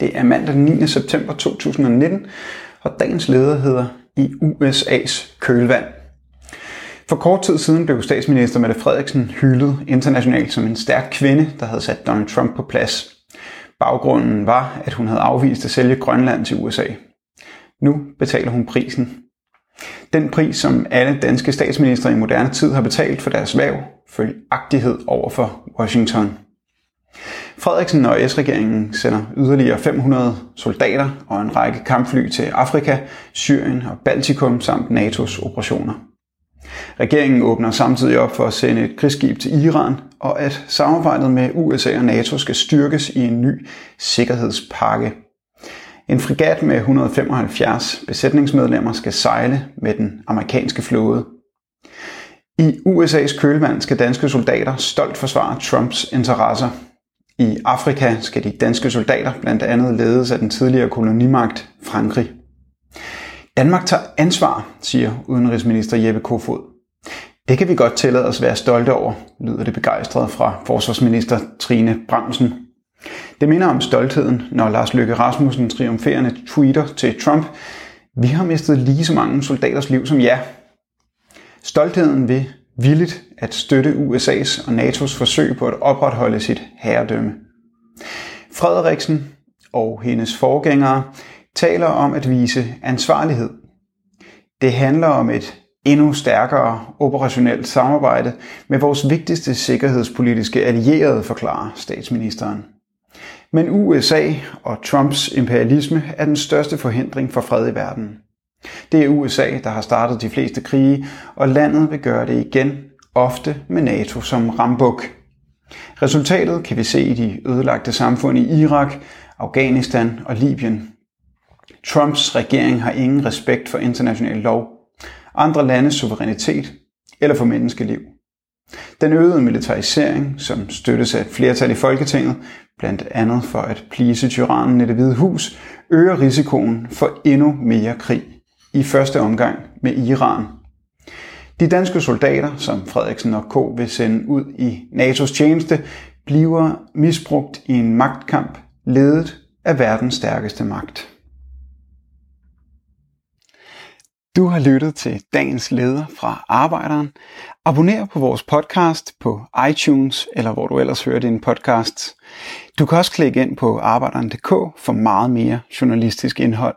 Det er mandag den 9. september 2019, og dagens leder hedder i USA's kølvand. For kort tid siden blev statsminister Mette Frederiksen hyldet internationalt som en stærk kvinde, der havde sat Donald Trump på plads. Baggrunden var, at hun havde afvist at sælge Grønland til USA. Nu betaler hun prisen. Den pris, som alle danske statsministre i moderne tid har betalt for deres værv, følgagtighed over for Washington. Frederiksen og S-regeringen sender yderligere 500 soldater og en række kampfly til Afrika, Syrien og Baltikum samt NATO's operationer. Regeringen åbner samtidig op for at sende et krigsskib til Iran, og at samarbejdet med USA og NATO skal styrkes i en ny sikkerhedspakke. En frigat med 175 besætningsmedlemmer skal sejle med den amerikanske flåde. I USA's kølvand skal danske soldater stolt forsvare Trumps interesser. I Afrika skal de danske soldater blandt andet ledes af den tidligere kolonimagt Frankrig. Danmark tager ansvar, siger udenrigsminister Jeppe Kofod. Det kan vi godt tillade os være stolte over, lyder det begejstret fra forsvarsminister Trine Bramsen. Det minder om stoltheden, når Lars Løkke Rasmussen triumferende tweeter til Trump, vi har mistet lige så mange soldaters liv som jer. Stoltheden ved villigt at støtte USA's og NATO's forsøg på at opretholde sit herredømme. Frederiksen og hendes forgængere taler om at vise ansvarlighed. Det handler om et endnu stærkere operationelt samarbejde med vores vigtigste sikkerhedspolitiske allierede, forklarer statsministeren. Men USA og Trumps imperialisme er den største forhindring for fred i verden. Det er USA, der har startet de fleste krige, og landet vil gøre det igen, ofte med NATO som rambuk. Resultatet kan vi se i de ødelagte samfund i Irak, Afghanistan og Libyen. Trumps regering har ingen respekt for international lov, andre landes suverænitet eller for menneskeliv. Den øgede militarisering, som støttes af et flertal i Folketinget, blandt andet for at plise tyrannen i det hvide hus, øger risikoen for endnu mere krig, i første omgang med Iran. De danske soldater, som Frederiksen og K. vil sende ud i NATO's tjeneste, bliver misbrugt i en magtkamp ledet af verdens stærkeste magt. Du har lyttet til dagens leder fra Arbejderen. Abonner på vores podcast på iTunes eller hvor du ellers hører din podcast. Du kan også klikke ind på arbejderen.dk for meget mere journalistisk indhold.